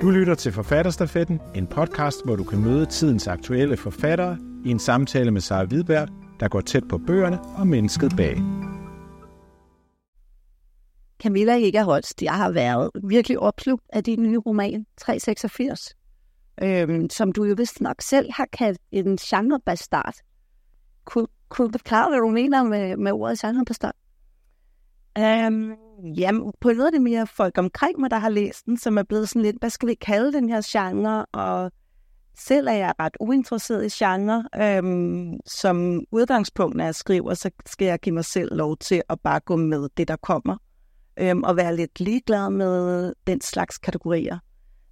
Du lytter til Forfatterstafetten, en podcast, hvor du kan møde tidens aktuelle forfattere i en samtale med Sara Hvidberg, der går tæt på bøgerne og mennesket bag. Camilla Holst, jeg har været virkelig opslugt af din nye roman, 386, øhm, som du jo vist nok selv har kaldt en genrebastard. Kunne, kunne du forklare, hvad du mener med, med ordet genrebastard? Um, jamen, på noget af det mere folk omkring mig, der har læst den, som er blevet sådan lidt, hvad skal vi kalde den her genre, og selv er jeg ret uinteresseret i genre. Øhm, som udgangspunkt, når jeg skriver, så skal jeg give mig selv lov til at bare gå med det, der kommer, Øhm, og være lidt ligeglad med den slags kategorier.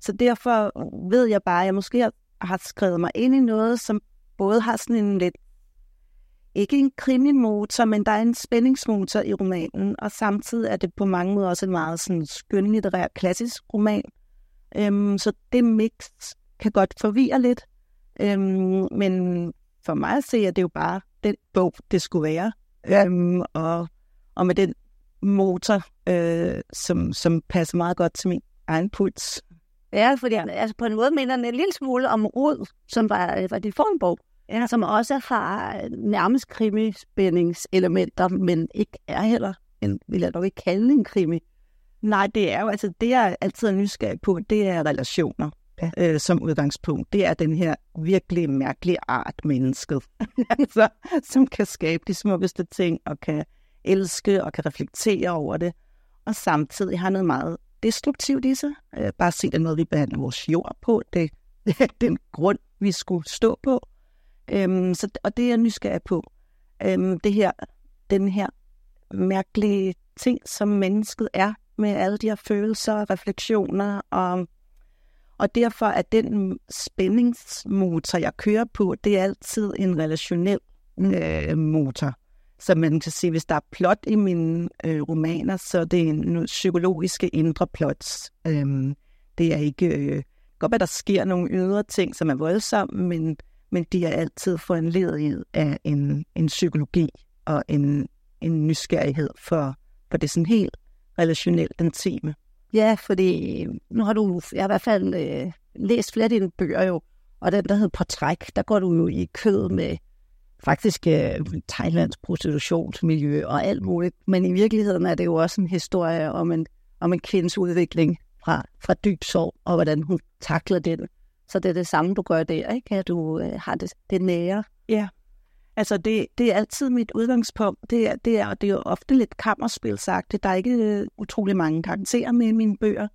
Så derfor ved jeg bare, at jeg måske har skrevet mig ind i noget, som både har sådan en lidt ikke en krimimotor, men der er en spændingsmotor i romanen, og samtidig er det på mange måder også en meget sådan skønlitterær klassisk roman. Øhm, så det mix kan godt forvirre lidt, øhm, men for mig at se, at det jo bare den bog, det skulle være. Øhm, og, og med den motor, øh, som, som passer meget godt til min egen puls. Ja, fordi altså, på en måde minder den en lille smule om Rod, som var, øh, var din en bog ja. som også har nærmest krimispændingselementer, men ikke er heller en, vil jeg dog ikke kalde en krimi. Nej, det er jo, altså det jeg altid er nysgerrig på, det er relationer ja. øh, som udgangspunkt. Det er den her virkelig mærkelige art mennesket, altså, som kan skabe de smukkeste ting, og kan elske og kan reflektere over det, og samtidig har noget meget destruktivt i sig. Øh, bare se den måde, vi behandler vores jord på. Det, det er den grund, vi skulle stå på. Øhm, så, og det er jeg nysgerrig på. Øhm, det her, den her mærkelige ting, som mennesket er, med alle de her følelser og refleksioner. Og, og derfor er den spændingsmotor, jeg kører på, det er altid en relationel øh, motor. Så man kan sige, hvis der er plot i mine øh, romaner, så det er en psykologiske indre plots. Øhm, det er ikke... Øh, godt at der sker nogle ydre ting, som er voldsomme, men men de er altid foranledet af en, en psykologi og en, en nysgerrighed for, for det sådan helt relationelt intime. Ja, fordi øh, nu har du, jeg har i hvert fald øh, læst flere af dine bøger jo, og den, der hedder Portræk, der går du jo i kød med faktisk øh, Thailands prostitutionsmiljø og alt muligt. Men i virkeligheden er det jo også en historie om en, om en kvindes udvikling fra, fra dyb sorg, og hvordan hun takler den. Så det er det samme, du gør der, ikke? At du øh, har det, det nære. Ja. Altså, det, det er altid mit udgangspunkt. Det er, det er, det er jo ofte lidt kammerspilsagtigt. Der er ikke øh, utrolig mange karakterer med i mine bøger.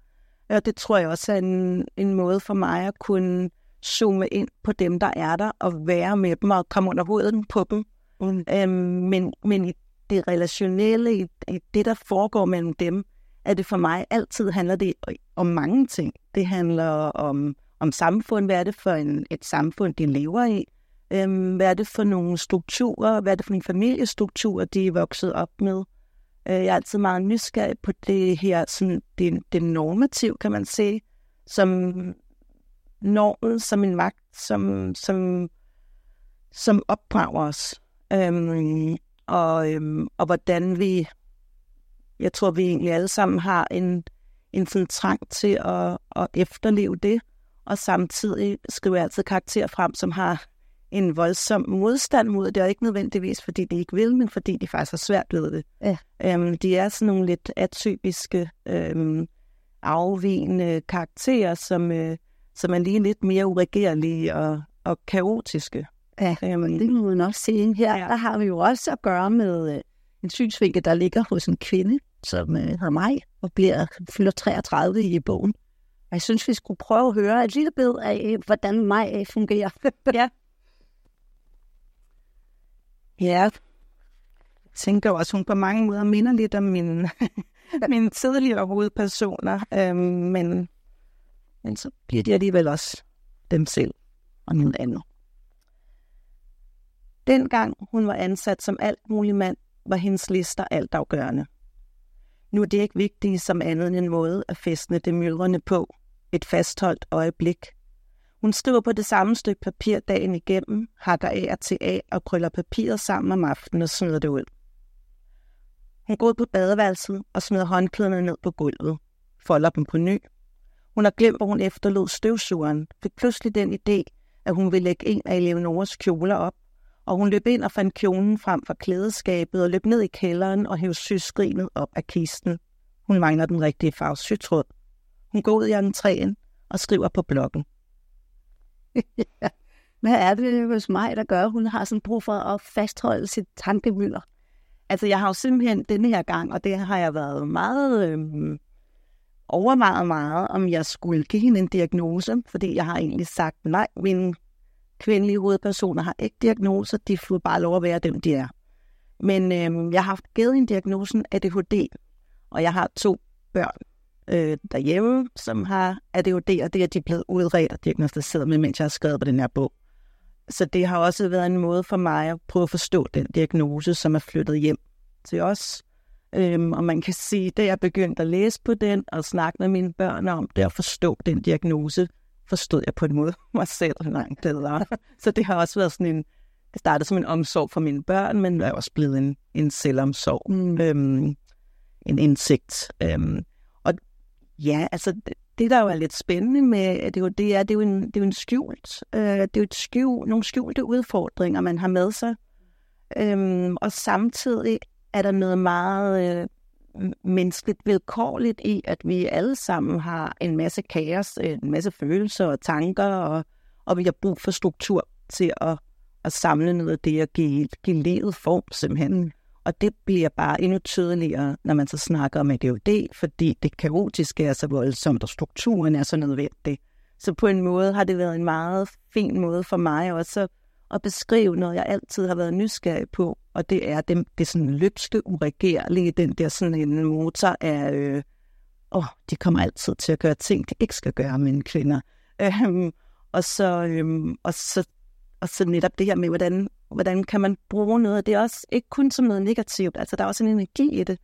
Og det tror jeg også er en, en måde for mig at kunne zoome ind på dem, der er der, og være med dem og komme under hovedet på dem. Mm. Øhm, men, men i det relationelle, i, i det, der foregår mellem dem, er det for mig altid handler det om mange ting. Det handler om om samfund. Hvad er det for en, et samfund, de lever i? Øhm, hvad er det for nogle strukturer? Hvad er det for nogle familiestrukturer, de er vokset op med? Øh, jeg er altid meget nysgerrig på det her, sådan, det, det normativ, kan man sige, som normen, som en magt, som, som, som opdrager os. Øhm, og, øhm, og hvordan vi, jeg tror, vi egentlig alle sammen har en, en sådan trang til at, at efterleve det og samtidig skriver jeg altid karakterer frem, som har en voldsom modstand mod det, og ikke nødvendigvis fordi de ikke vil, men fordi de faktisk har svært ved det. Ja. Øhm, de er sådan nogle lidt atypiske, øhm, afvigende karakterer, som, øh, som er lige lidt mere uregerlige og, og kaotiske. Ja, øhm, det må man også se her. Ja. Der har vi jo også at gøre med øh, en synsvinkel, der ligger hos en kvinde, som øh, har mig, og bliver fylder 33 i bogen. Og jeg synes, vi skulle prøve at høre et lille bid af, øh, hvordan mig øh, fungerer. ja. Ja, jeg tænker også, hun på mange måder minder lidt om mine, mine tidligere hovedpersoner, øhm, men, men så bliver de alligevel også dem selv og noget andet. Dengang hun var ansat som alt mulig mand, var hendes lister altafgørende. Nu er det ikke vigtigt som andet end en måde at festne det myldrende på, et fastholdt øjeblik. Hun skriver på det samme stykke papir dagen igennem, hakker af og til af og krøller papiret sammen om aftenen og smider det ud. Hun går ud på badeværelset og smider håndklæderne ned på gulvet, folder dem på ny. Hun har glemt, hvor hun efterlod støvsugeren, fik pludselig den idé, at hun ville lægge en af Eleonoras kjoler op, og hun løb ind og fandt kjolen frem fra klædeskabet og løb ned i kælderen og hævde syskrinet op af kisten. Hun mangler den rigtige farve sytråd. Hun går ud i entréen og skriver på bloggen. Hvad er det hos mig, der gør, at hun har sådan brug for at fastholde sit tankemøller? Altså, jeg har jo simpelthen denne her gang, og det har jeg været meget øhm, overvejet meget, om jeg skulle give hende en diagnose, fordi jeg har egentlig sagt, nej, mine kvindelige hovedpersoner har ikke diagnoser, de får bare lov at være dem, de er. Men øhm, jeg har haft givet en diagnosen ADHD, og jeg har to børn øh, derhjemme, som har ADHD, og det er de blevet udredt og diagnostiseret med, mens jeg har skrevet på den her bog. Så det har også været en måde for mig at prøve at forstå den diagnose, som er flyttet hjem til os. Øhm, og man kan sige, da jeg begyndte at læse på den og snakke med mine børn om det og forstå den diagnose, forstod jeg på en måde mig selv langt bedre. Så det har også været sådan en, det startede som en omsorg for mine børn, men er også blevet en, en selvomsorg, mm. øhm, en indsigt. Øhm, ja, altså det, der jo er lidt spændende med det, er, det er, det er jo en, det er jo en skjult, øh, det er jo et skjul, nogle skjulte udfordringer, man har med sig. Øhm, og samtidig er der noget meget øh, menneskeligt vilkårligt i, at vi alle sammen har en masse kaos, øh, en masse følelser og tanker, og, og vi har brug for struktur til at, at samle noget af det og give, give livet form simpelthen. Og det bliver bare endnu tydeligere, når man så snakker om ADHD, fordi det kaotiske er så voldsomt, og strukturen er så nødvendig. Så på en måde har det været en meget fin måde for mig også at beskrive noget, jeg altid har været nysgerrig på, og det er det, det sådan løbske, uregerlige, den der sådan en motor af, øh, åh, de kommer altid til at gøre ting, de ikke skal gøre, mine kvinder. Øhm, og, så, øhm, og, så, og så netop det her med, hvordan, hvordan kan man bruge noget, det er også ikke kun som noget negativt, altså der er også en energi i det,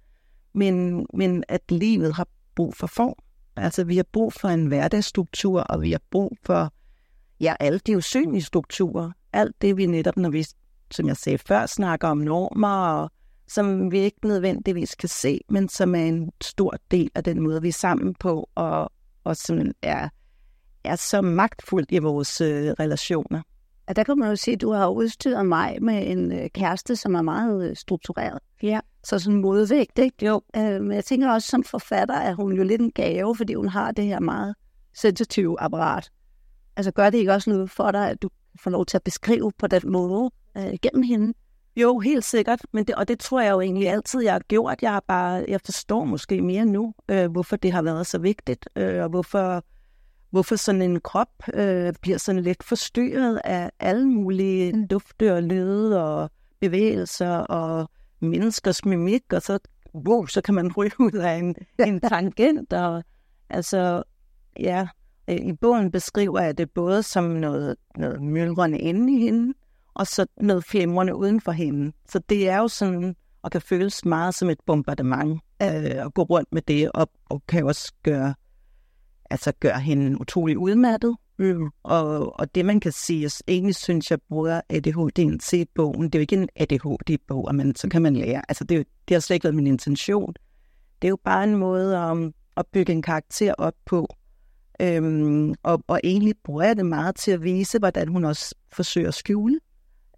men, men at livet har brug for form. Altså vi har brug for en hverdagsstruktur, og vi har brug for ja, alle de usynlige strukturer. Alt det, vi netop, når vi som jeg sagde før, snakker om normer, og som vi ikke nødvendigvis kan se, men som er en stor del af den måde, vi er sammen på, og, og som er, er så magtfuldt i vores øh, relationer. Ja, der kan man jo se, at du har udstyret mig med en øh, kæreste, som er meget øh, struktureret. Ja. Så sådan modvægt, ikke? Jo. Øh, men jeg tænker også, som forfatter er hun jo lidt en gave, fordi hun har det her meget sensitive apparat. Altså gør det ikke også noget for dig, at du får lov til at beskrive på den måde, øh, gennem hende. Jo, helt sikkert, men det, og det tror jeg jo egentlig altid, jeg har gjort. Jeg, bare, jeg forstår måske mere nu, øh, hvorfor det har været så vigtigt, øh, og hvorfor, hvorfor sådan en krop øh, bliver sådan lidt forstyrret af alle mulige mm. dufte og lyde og bevægelser og menneskers mimik, og så, wow, så kan man ryge ud af en, en tangent. Og, altså, ja, øh, i bogen beskriver jeg det både som noget, noget myldrende inde i hende, og så noget flimrende uden for hende. Så det er jo sådan, og kan føles meget som et bombardement øh, at gå rundt med det, og, og kan også gøre, altså gøre hende utrolig udmattet. Mm. Og, og det man kan sige, egentlig synes jeg bruger ADHD'en til bogen, det er jo ikke en ADHD-bog, men så kan man lære. Altså det, det har slet ikke været min intention. Det er jo bare en måde om, at bygge en karakter op på, øhm, og, og egentlig bruger jeg det meget til at vise, hvordan hun også forsøger at skjule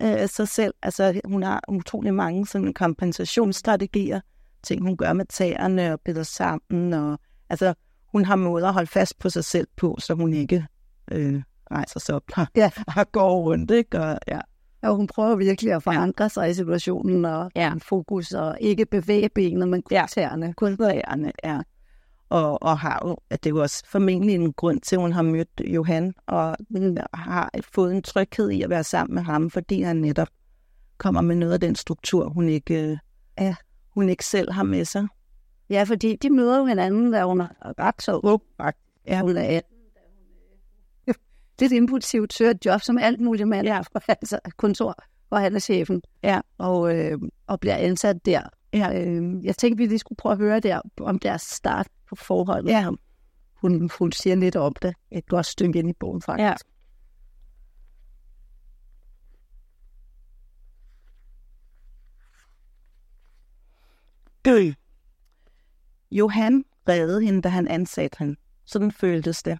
øh, sig selv. Altså, hun har utrolig mange sådan kompensationsstrategier, ting hun gør med tæerne og bider sammen. Og, altså, hun har måder at holde fast på sig selv på, så hun ikke øh, rejser sig op og, ja. og går rundt. Ikke? Og, ja. Og hun prøver virkelig at forandre ja. sig i situationen og ja. fokus og ikke bevæge benet, men kun ja. tæerne. Kun tæerne, ja og, og har jo, at det er jo også formentlig en grund til, at hun har mødt Johan, og har fået en tryghed i at være sammen med ham, fordi han netop kommer med noget af den struktur, hun ikke, ja, hun ikke selv har med sig. Ja, fordi de møder jo hinanden, da hun er ret så ung, ja. hun er 18. Det er et impulsivt søger job, som alt muligt mand ja. fra hans kontor, hvor han er chefen, ja. og, øh, og bliver ansat der. Ja. Øh, jeg tænkte, vi lige skulle prøve at høre der om deres start på forholdet. Ja. Hun, hun siger lidt om det et godt stykke ind i bogen, faktisk. Ja. Dø. Johan reddede hende, da han ansatte hende Sådan føltes det.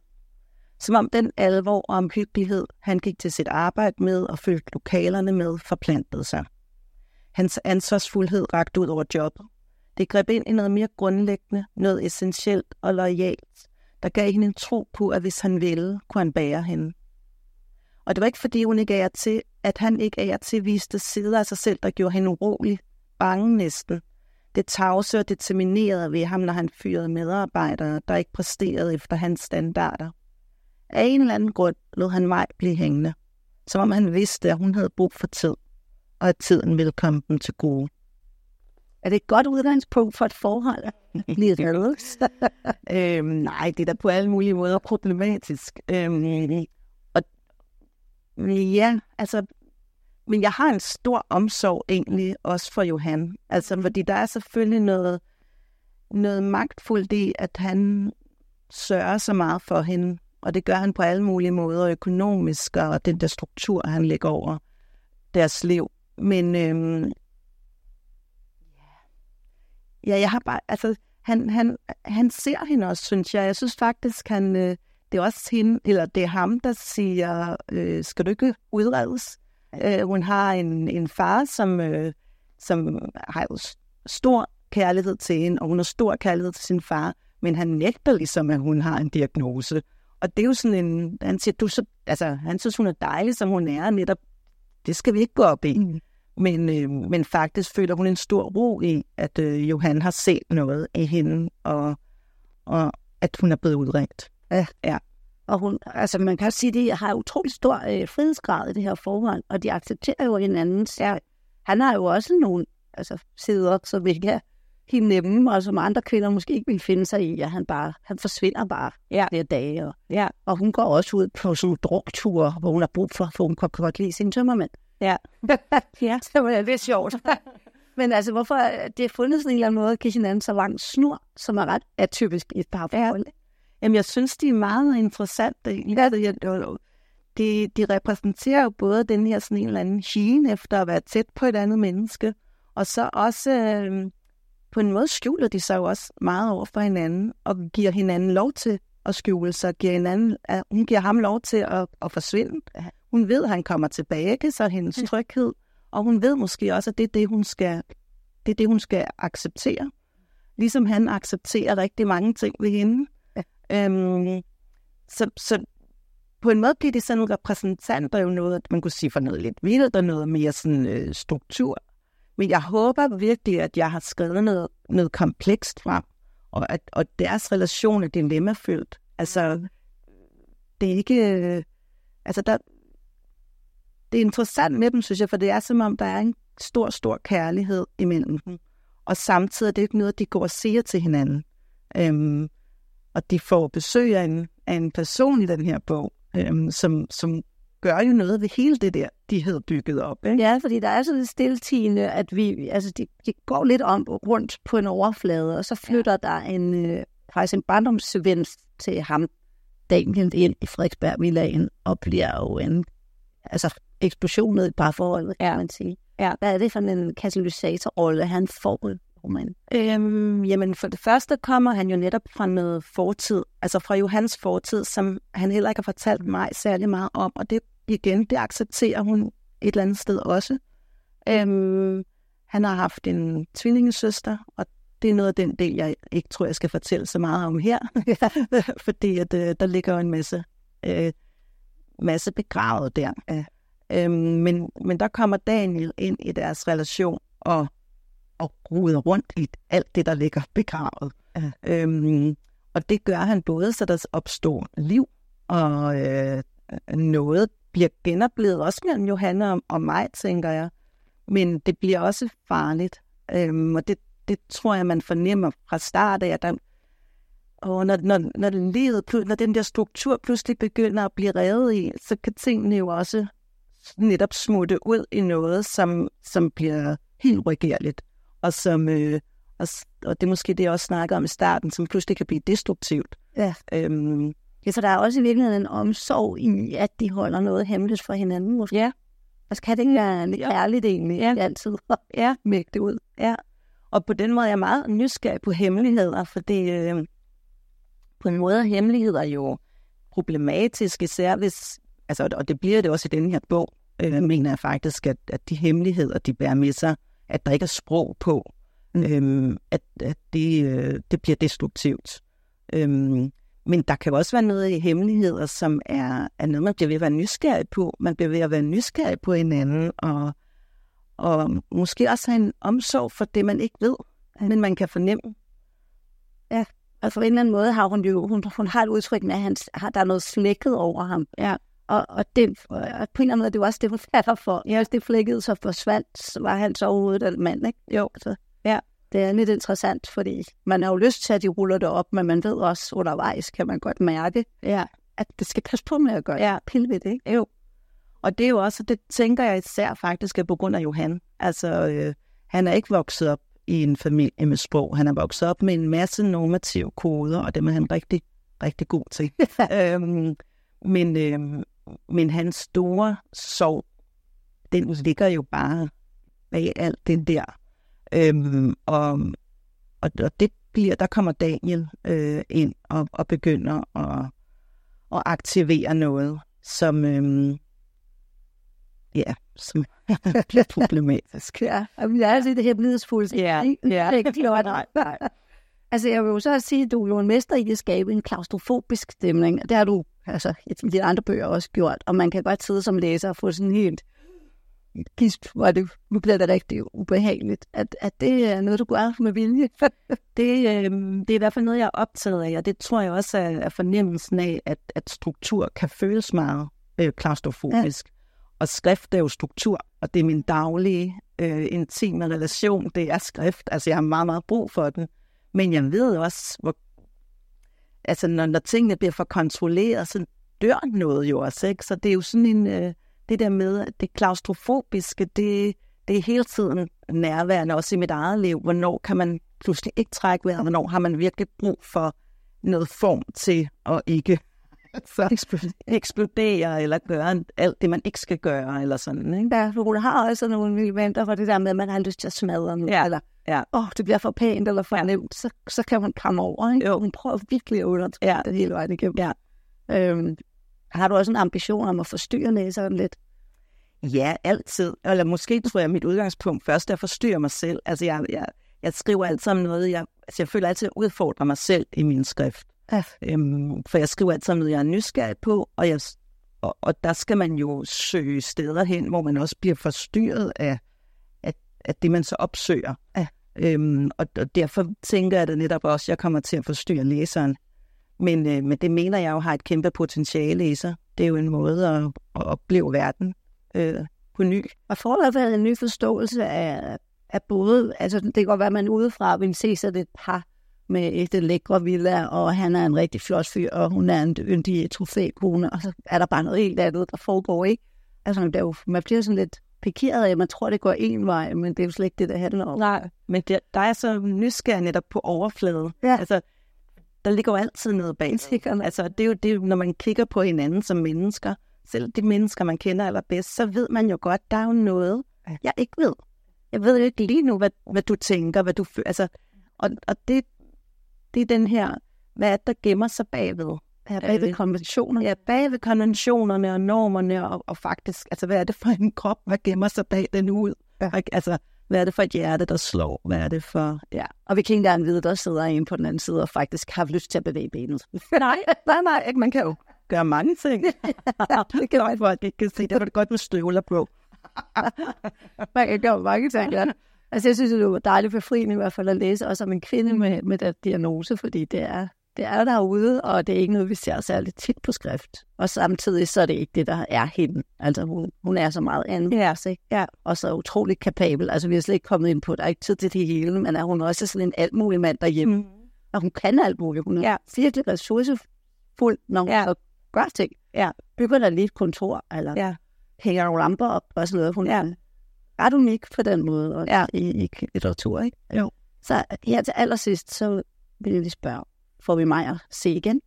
Som om den alvor og omhyggelighed, han gik til sit arbejde med og følte lokalerne med, forplantede sig. Hans ansvarsfuldhed rakte ud over jobbet. Det greb ind i noget mere grundlæggende, noget essentielt og lojalt, der gav hende en tro på, at hvis han ville, kunne han bære hende. Og det var ikke fordi, hun ikke er til, at han ikke er til viste sider af sig selv, der gjorde hende urolig, bange næsten. Det tavse og determinerede ved ham, når han fyrede medarbejdere, der ikke præsterede efter hans standarder. Af en eller anden grund lod han mig blive hængende, som om han vidste, at hun havde brug for tid, og at tiden ville komme dem til gode. Er det et godt udgangspunkt for et forhold? øhm, nej, det er da på alle mulige måder problematisk. Øhm, og ja, altså, men jeg har en stor omsorg egentlig også for Johan. Altså, fordi der er selvfølgelig noget, noget magtfuldt i, at han sørger så meget for hende. Og det gør han på alle mulige måder, økonomisk og den der struktur, han lægger over deres liv. Men øhm, ja, jeg har bare, altså, han, han, han ser hende også, synes jeg. Jeg synes faktisk, han, øh, det er også hende, eller det er ham, der siger, øh, skal du ikke udredes? Øh, hun har en, en far, som, øh, som har jo stor kærlighed til hende, og hun har stor kærlighed til sin far, men han nægter ligesom, at hun har en diagnose. Og det er jo sådan en, han siger, du så, altså, han synes, hun er dejlig, som hun er, netop, det skal vi ikke gå op i. Mm. Men, øh, men faktisk føler hun en stor ro i, at øh, Johan har set noget i hende, og, og at hun er blevet udredt. Ja. ja. Og hun, altså man kan sige, at de har utrolig stor øh, frihedsgrad i det her forhold, og de accepterer jo hinanden. Ja. Han har jo også nogle altså, sider, som ikke er helt nemme, og som andre kvinder måske ikke vil finde sig i, at han bare han forsvinder bare ja. flere dage. Og, ja. og hun går også ud på sådan drukture, hvor hun har brug for, for hun kan godt lide sin tømmermænd. Ja. ja. Det var lidt sjovt. Men altså, hvorfor det er fundet sådan en eller anden måde at give hinanden så lang snor, som er ret atypisk i et parforhold? Ja. Jamen, jeg synes, de er meget interessante. Ja. De, de repræsenterer jo både den her sådan en eller anden hine efter at være tæt på et andet menneske, og så også øh, på en måde skjuler de sig jo også meget over for hinanden, og giver hinanden lov til at skjule sig, giver hinanden, at hun giver ham lov til at, at forsvinde. Hun ved, at han kommer tilbage, så hendes tryghed, og hun ved måske også, at det er det, hun skal, det er det, hun skal acceptere. Ligesom han accepterer rigtig mange ting ved hende. Øhm, så, så på en måde bliver det sådan en repræsentant, der jo noget, man kunne sige for noget lidt vildt, og noget mere sådan øh, struktur. Men jeg håber virkelig, at jeg har skrevet noget, noget komplekst frem, og at og deres relation er dilemmafyldt. Altså, det er ikke... Øh, altså, der, det er interessant med dem, synes jeg, for det er som om, der er en stor, stor kærlighed imellem dem. Og samtidig er det ikke noget, de går og siger til hinanden. Øhm, og de får besøg af en, af en person i den her bog, øhm, som, som gør jo noget ved hele det der, de havde bygget op. Ikke? Ja, fordi der er sådan et stiltigende, at vi, altså de, de går lidt om rundt på en overflade, og så flytter ja. der en, øh, faktisk en barndomsven til ham, Daniel, ind i Frederiksberg Villagen, og bliver jo en altså, eksplosion ned i parforholdet, kan ja. man sige. Ja. Hvad er det for en katalysatorrolle, han får roman? Øhm, jamen, for det første kommer han jo netop fra noget fortid, altså fra Johans fortid, som han heller ikke har fortalt mig særlig meget om, og det igen, det accepterer hun et eller andet sted også. Øhm, han har haft en tvillingesøster, og det er noget af den del, jeg ikke tror, jeg skal fortælle så meget om her, fordi at, øh, der ligger jo en masse, øh, masse begravet der. Ja. Øhm, men, men der kommer Daniel ind i deres relation og, og ruder rundt i alt det, der ligger begravet. Ja. Øhm, og det gør han både, så der opstår liv, og øh, noget bliver genoplevet, også mellem Johanna og, og mig, tænker jeg. Men det bliver også farligt. Øhm, og det, det tror jeg, man fornemmer fra start af, at der, og når, når, når, den livet, når den der struktur pludselig begynder at blive revet i, så kan tingene jo også netop smutte ud i noget, som, som bliver helt regerligt, og som øh, og, og det er måske det, jeg også snakker om i starten, som pludselig kan blive destruktivt. Ja. Øhm, ja, så der er også i virkeligheden en omsorg i, at de holder noget hemmeligt for hinanden, måske. Ja. Altså kan det ikke være lidt ja. ærligt egentlig, ja. altid ja. mægge det ud? Ja. Og på den måde er jeg meget nysgerrig på hemmeligheder, fordi øh, på en måde er hemmeligheder jo problematiske, især hvis, altså, og det bliver det også i den her bog, øh, mener jeg faktisk, at, at de hemmeligheder, de bærer med sig, at der ikke er sprog på, mm. øhm, at, at det, øh, det bliver destruktivt. Øhm, men der kan også være noget i hemmeligheder, som er, er noget, man bliver ved at være nysgerrig på. Man bliver ved at være nysgerrig på hinanden, og, og måske også have en omsorg for det, man ikke ved, ja. men man kan fornemme. Ja, og på en eller anden måde har hun jo, hun, hun har et udtryk med, at han, har, der er noget slækket over ham. Ja. Og, og, det, og på en eller anden måde, det var også det, hun falder for. Ja, det flækkede så forsvandt, så var han så overhovedet en mand, ikke? Jo. Altså, ja det er lidt interessant, fordi man har jo lyst til, at de ruller det op, men man ved også undervejs, kan man godt mærke, ja. at det skal passe på med at gøre. Ja, pille ved det, ikke? Jo. Og det er jo også, det tænker jeg især faktisk er på grund af Johan. Altså, øh, han er ikke vokset op i en familie med sprog. Han er vokset op med en masse normative koder, og det er han rigtig, rigtig god til. øhm, men, øhm, men hans store sorg, den ligger jo bare bag alt den der Øhm, og, og, og det bliver, der kommer Daniel øh, ind og, og begynder at, at aktivere noget, som, øhm, ja, som bliver problematisk. Ja, og vi er altså det hemmelighedsfulde. Ja, ja. Ikke klart. Nej, nej. Altså, jeg vil jo så sige, at du er jo en mester i at skabe en klaustrofobisk stemning. Det har du altså, i de andre bøger også gjort. Og man kan godt sidde som læser og få sådan helt gisp, hvor det, nu bliver det rigtig ubehageligt, at, at det er noget, du gør med vilje. det, øh, det er i hvert fald noget, jeg er optaget af, og det tror jeg også er, er fornemmelsen af, at, at struktur kan føles meget øh, klaustrofobisk. Ja. Og skrift er jo struktur, og det er min daglige øh, intime relation, det er skrift. Altså, jeg har meget, meget brug for den. Men jeg ved også, hvor, altså, når, når tingene bliver for kontrolleret, så dør noget jo også, ikke? Så det er jo sådan en... Øh, det der med, at det klaustrofobiske, det, det er hele tiden nærværende, også i mit eget liv. Hvornår kan man pludselig ikke trække vejret? Hvornår har man virkelig brug for noget form til at ikke så eksplodere eller gøre alt det, man ikke skal gøre, eller sådan. Ikke? Ja, hun har også nogle elementer for det der med, at man har lyst til at smadre noget, ja. eller ja. åh, det bliver for pænt eller for nemt, så, så kan man komme over. Ikke? Jo. Hun prøver virkelig at undertrykke ja. det hele vejen igennem. Ja. Øhm, har du også en ambition om at forstyrre læseren lidt? Ja, altid. Eller måske tror jeg, at mit udgangspunkt først er at forstyrre mig selv. Altså, jeg, jeg, jeg skriver altid om noget, jeg, altså, jeg føler altid, at jeg udfordrer mig selv i min skrift. Ja. Øhm, for jeg skriver altid om noget, jeg er nysgerrig på, og, jeg, og, og der skal man jo søge steder hen, hvor man også bliver forstyrret af, af det, man så opsøger. Ja. Øhm, og, og derfor tænker jeg da netop også, at jeg kommer til at forstyrre læseren. Men, øh, men det mener jeg jo har et kæmpe potentiale i sig. Det er jo en måde at, at opleve verden øh, på ny. Og får der været en ny forståelse af, af både, altså det kan godt være, at man udefra vil se sig et par med et lækre villa, og han er en rigtig flot fyr, og hun er en yndig trofækone, og så er der bare noget helt andet, der foregår, ikke? Altså, der jo, man bliver sådan lidt pikeret af, man tror, det går en vej, men det er jo slet ikke det, der handler om. Nej, men det, der er så nysgerrig netop på overfladen. Ja. Altså, der ligger jo altid noget bag. Altså, det er jo det, når man kigger på hinanden som mennesker, selv de mennesker, man kender allerbedst, så ved man jo godt, der er jo noget, jeg ikke ved. Jeg ved jo ikke lige nu, hvad, hvad du tænker, hvad du føler. Altså, og, og det, det er den her, hvad er der gemmer sig bagved? Ja, bagved konventionerne. Ja, bagved konventionerne og normerne, og, og faktisk, altså, hvad er det for en krop, hvad gemmer sig bag den ud? Ja. Altså, hvad er det for et hjerte, der slår? Hvad er det for... Ja. Og vi kan ikke engang vide, der sidder en på den anden side og faktisk har lyst til at bevæge benet. nej, nej, nej, ikke. man kan jo gøre mange ting. det kan jeg folk ikke kan se. Det var det godt med støvler på. man kan gøre mange ting, ja. Altså, jeg synes, det var dejligt befriende i hvert fald at læse også om en kvinde med, med den diagnose, fordi det er, det er derude, og det er ikke noget, vi ser særligt tit på skrift. Og samtidig så er det ikke det, der er hende. Altså, hun, hun er så meget andet. Ja. Ikke? ja. Og så utrolig kapabel. Altså, vi har slet ikke kommet ind på, der er ikke tid til det hele, men er hun også sådan en alt mulig mand derhjemme. Mm. Og hun kan alt muligt. Hun er ja. virkelig ressourcefuld, når hun ja gør ting. Ja. Bygger der lige et kontor, eller ja. hænger nogle lamper op og sådan noget. Hun ja. er ret unik på den måde, og ja. i, i litteratur, ikke? Jo. Så her til allersidst, så vil jeg lige spørge, får vi mig at se igen?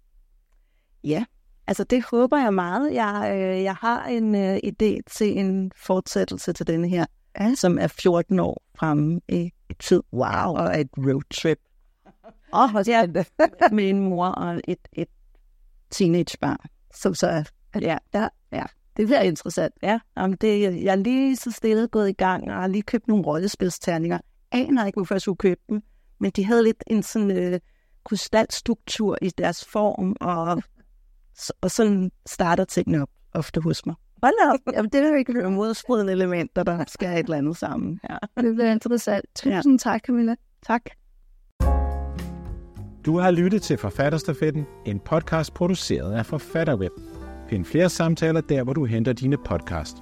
Ja, altså det håber jeg meget. Jeg, øh, jeg har en øh, idé til en fortsættelse til denne her, ja. som er 14 år fremme i, tid. Wow. Og et roadtrip Åh, hvor Ja. med en mor og et, et teenagebarn. Som så er, Ja, ja, ja, det bliver interessant. ja. Jamen det, jeg er lige så stille gået i gang, og har lige købt nogle rollespilsterninger. Aner ikke, hvorfor jeg skulle købe dem, men de havde lidt en sådan øh, krystalstruktur i deres form, og, og sådan starter tingene op ofte hos mig. Hold op. Jamen, det er jo ikke Det modsprudende elementer, der skal have et eller andet sammen. Ja. Det bliver interessant. Tusind ja. tak, Camilla. Tak. Du har lyttet til Forfatterstafetten, en podcast produceret af Forfatterweb. Find flere samtaler der, hvor du henter dine podcast.